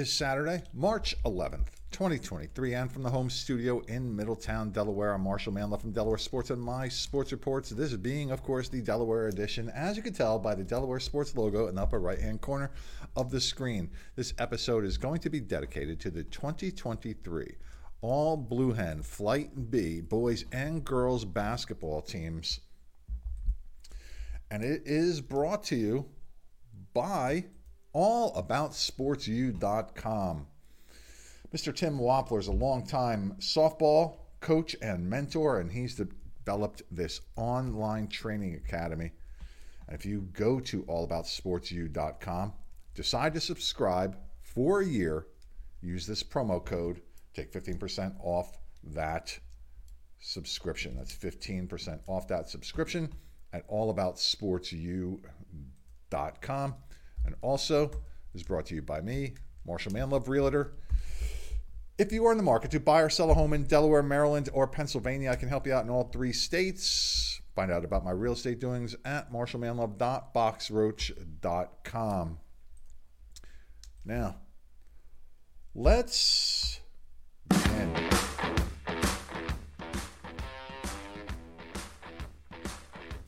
Is Saturday, March 11th, 2023, and from the home studio in Middletown, Delaware, I'm Marshall Manlove from Delaware Sports and my sports reports. This is being, of course, the Delaware edition, as you can tell by the Delaware Sports logo in the upper right hand corner of the screen. This episode is going to be dedicated to the 2023 All Blue Hen Flight B boys and girls basketball teams. And it is brought to you by allaboutsportsu.com. Mr. Tim Wappler is a longtime softball coach and mentor, and he's developed this online training academy. And if you go to allaboutsportsu.com, decide to subscribe for a year, use this promo code, take 15% off that subscription. That's 15% off that subscription at allaboutsportsu.com. And also is brought to you by me, Marshall Manlove Realtor. If you are in the market to buy or sell a home in Delaware, Maryland, or Pennsylvania, I can help you out in all three states. Find out about my real estate doings at marshallmanlove.foxroach.com. Now, let's begin.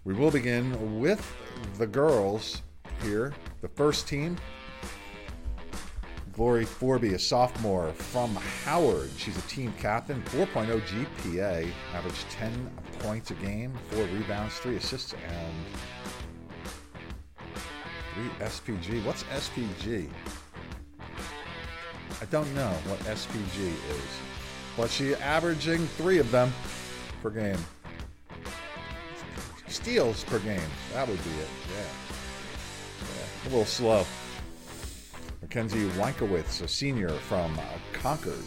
We will begin with the girls here. The first team, Glory Forby, a sophomore from Howard. She's a team captain, 4.0 GPA, averaged 10 points a game, four rebounds, three assists, and three SPG. What's SPG? I don't know what SPG is, but she averaging three of them per game. Steals per game. That would be it. Yeah. A little slow. Mackenzie Wankowitz, a senior from uh, Concord.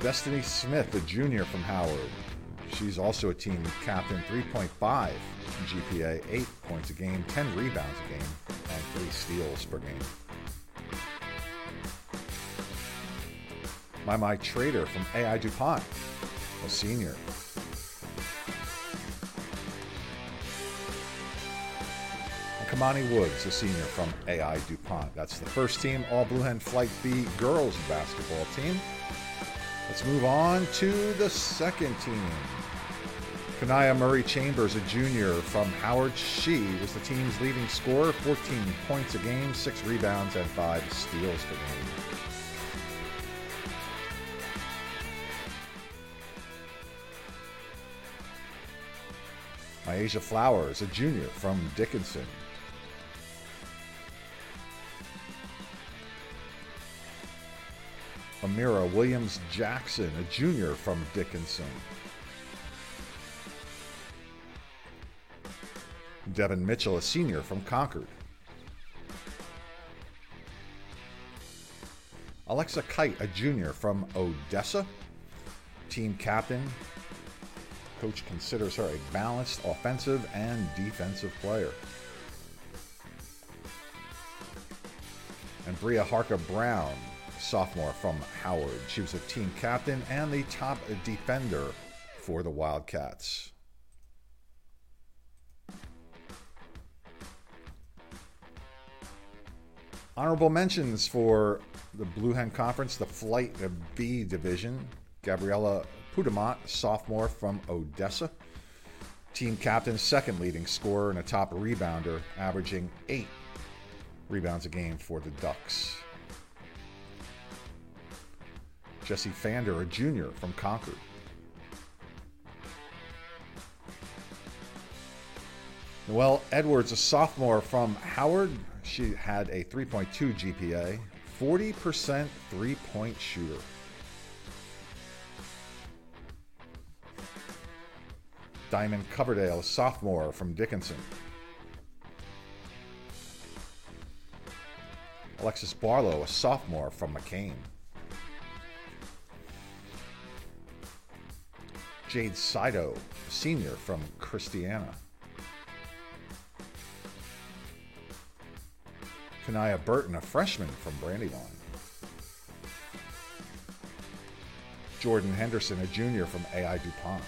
Destiny Smith, a junior from Howard. She's also a team captain, 3.5 GPA, 8 points a game, 10 rebounds a game, and 3 steals per game. My My Trader from AI DuPont, a senior. Kamani Woods, a senior from AI DuPont. That's the first team, All Blue Hen Flight B girls basketball team. Let's move on to the second team. Kanaya Murray Chambers, a junior from Howard. She was the team's leading scorer, 14 points a game, 6 rebounds, and 5 steals per game. Asia Flowers, a junior from Dickinson. Amira Williams Jackson, a junior from Dickinson. Devin Mitchell, a senior from Concord. Alexa Kite, a junior from Odessa. Team captain. Coach considers her a balanced offensive and defensive player. And Bria Harker Brown, sophomore from Howard. She was a team captain and the top defender for the Wildcats. Honorable mentions for the Blue Hen Conference, the Flight B Division. Gabriella Pudamont, sophomore from Odessa. Team captain, second leading scorer, and a top rebounder, averaging eight rebounds a game for the Ducks. Jesse Fander, a junior from Concord. Noelle Edwards, a sophomore from Howard. She had a 3.2 GPA, 40% three point shooter. Diamond Coverdale, a sophomore from Dickinson. Alexis Barlow, a sophomore from McKean. Jade Sido, senior from Christiana. Kanaya Burton, a freshman from Brandywine. Jordan Henderson, a junior from AI DuPont.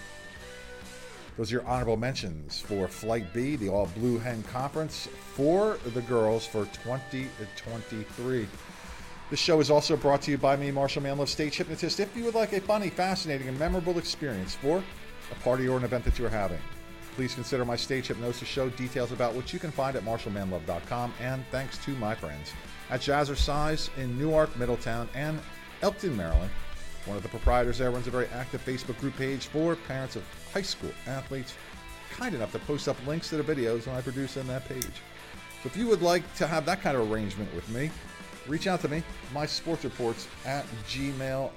Those are your honorable mentions for Flight B, the All Blue Hen Conference for the girls for 2023. This show is also brought to you by me, Marshall Manlove, stage hypnotist. If you would like a funny, fascinating, and memorable experience for a party or an event that you're having, please consider my stage hypnosis show. Details about which you can find at marshallmanlove.com. And thanks to my friends at Jazzercise in Newark, Middletown, and Elkton, Maryland. One of the proprietors there runs a very active Facebook group page for parents of high school athletes, kind enough to post up links to the videos when I produce on that page. So if you would like to have that kind of arrangement with me, reach out to me, my sports reports at gmail.com.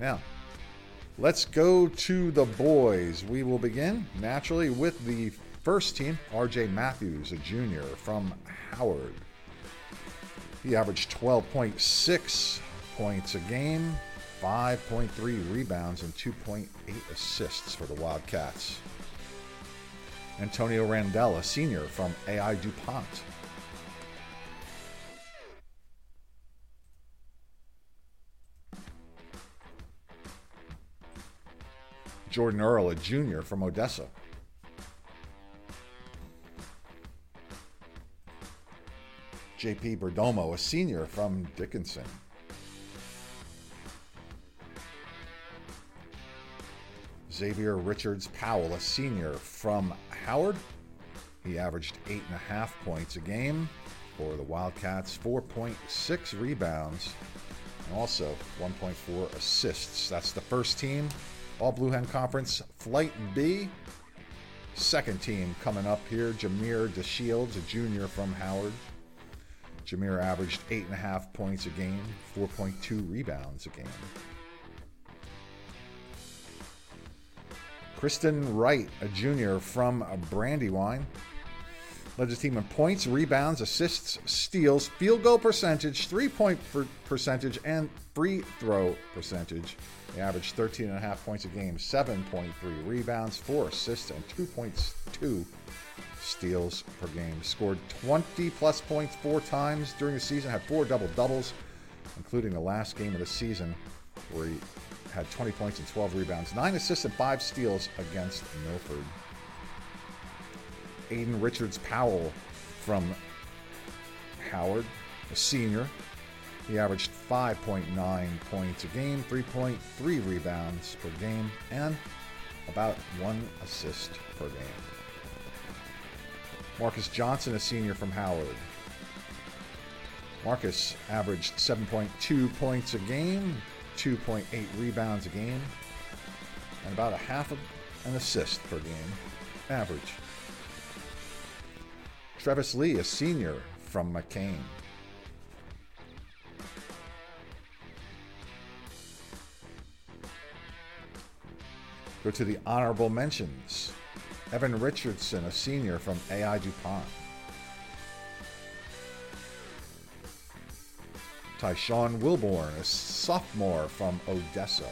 Now, let's go to the boys. We will begin naturally with the first team, RJ Matthews, a junior from Howard. He averaged 12.6 points a game, 5.3 rebounds, and 2.8 assists for the Wildcats. Antonio Randell, a senior from AI DuPont. Jordan Earl, a junior from Odessa. JP Berdomo, a senior from Dickinson. Xavier Richards Powell, a senior from Howard. He averaged eight and a half points a game for the Wildcats, 4.6 rebounds, and also 1.4 assists. That's the first team, All Blue Hen Conference, Flight B. Second team coming up here, Jameer DeShields, a junior from Howard. Jameer averaged eight and a half points a game, 4.2 rebounds a game. Kristen Wright, a junior from Brandywine, led the team in points, rebounds, assists, steals, field goal percentage, three point percentage, and free throw percentage. He averaged 13.5 points a game, 7.3 rebounds, 4 assists, and 2.2 steals per game. Scored 20 plus points four times during the season, had four double doubles, including the last game of the season where he had 20 points and 12 rebounds, 9 assists, and 5 steals against Milford. Aiden Richards Powell from Howard, a senior. He averaged 5.9 points a game, 3.3 rebounds per game, and about one assist per game. Marcus Johnson, a senior from Howard. Marcus averaged 7.2 points a game, 2.8 rebounds a game, and about a half of an assist per game, average. Travis Lee, a senior from McKean. Go to the honorable mentions. Evan Richardson, a senior from AI DuPont. Tyshawn Wilborn, a sophomore from Odessa.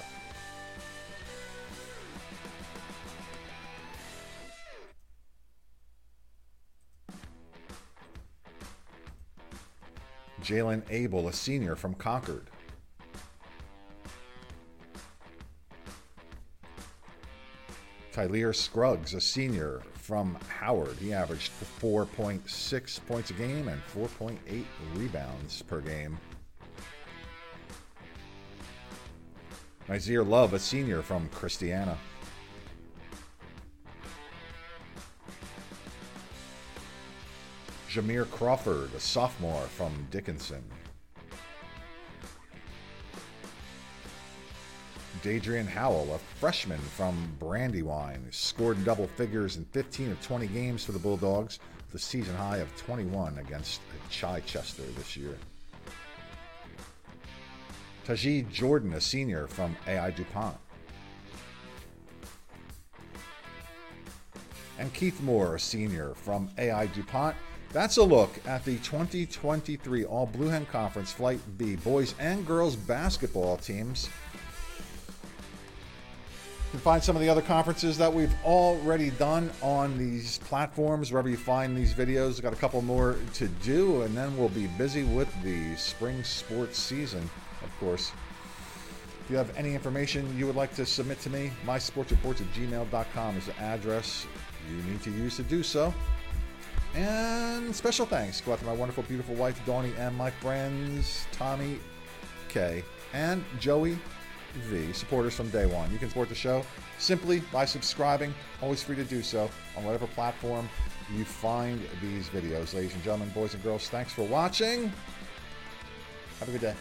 Jalen Abel, a senior from Concord. Tyler Scruggs, a senior from Howard. He averaged 4.6 points a game and 4.8 rebounds per game. Nazir Love, a senior from Christiana. Jameer Crawford, a sophomore from Dickinson. Dadrian Howell, a freshman from Brandywine, scored in double figures in 15 of 20 games for the Bulldogs, a season high of 21 against Chichester this year. Tajid Jordan, a senior from AI DuPont. And Keith Moore, a senior from AI DuPont. That's a look at the 2023 All Blue Hen Conference Flight B boys and girls basketball teams. You can find some of the other conferences that we've already done on these platforms, wherever you find these videos. We've got a couple more to do, and then we'll be busy with the spring sports season, of course. If you have any information you would like to submit to me, mysportsreports at gmail.com is the address you need to use to do so. And special thanks go out to my wonderful, beautiful wife, Donnie, and my friends, Tommy K and Joey V, supporters from day one. You can support the show simply by subscribing, always free to do so on whatever platform you find these videos. Ladies and gentlemen, boys and girls, thanks for watching. Have a good day.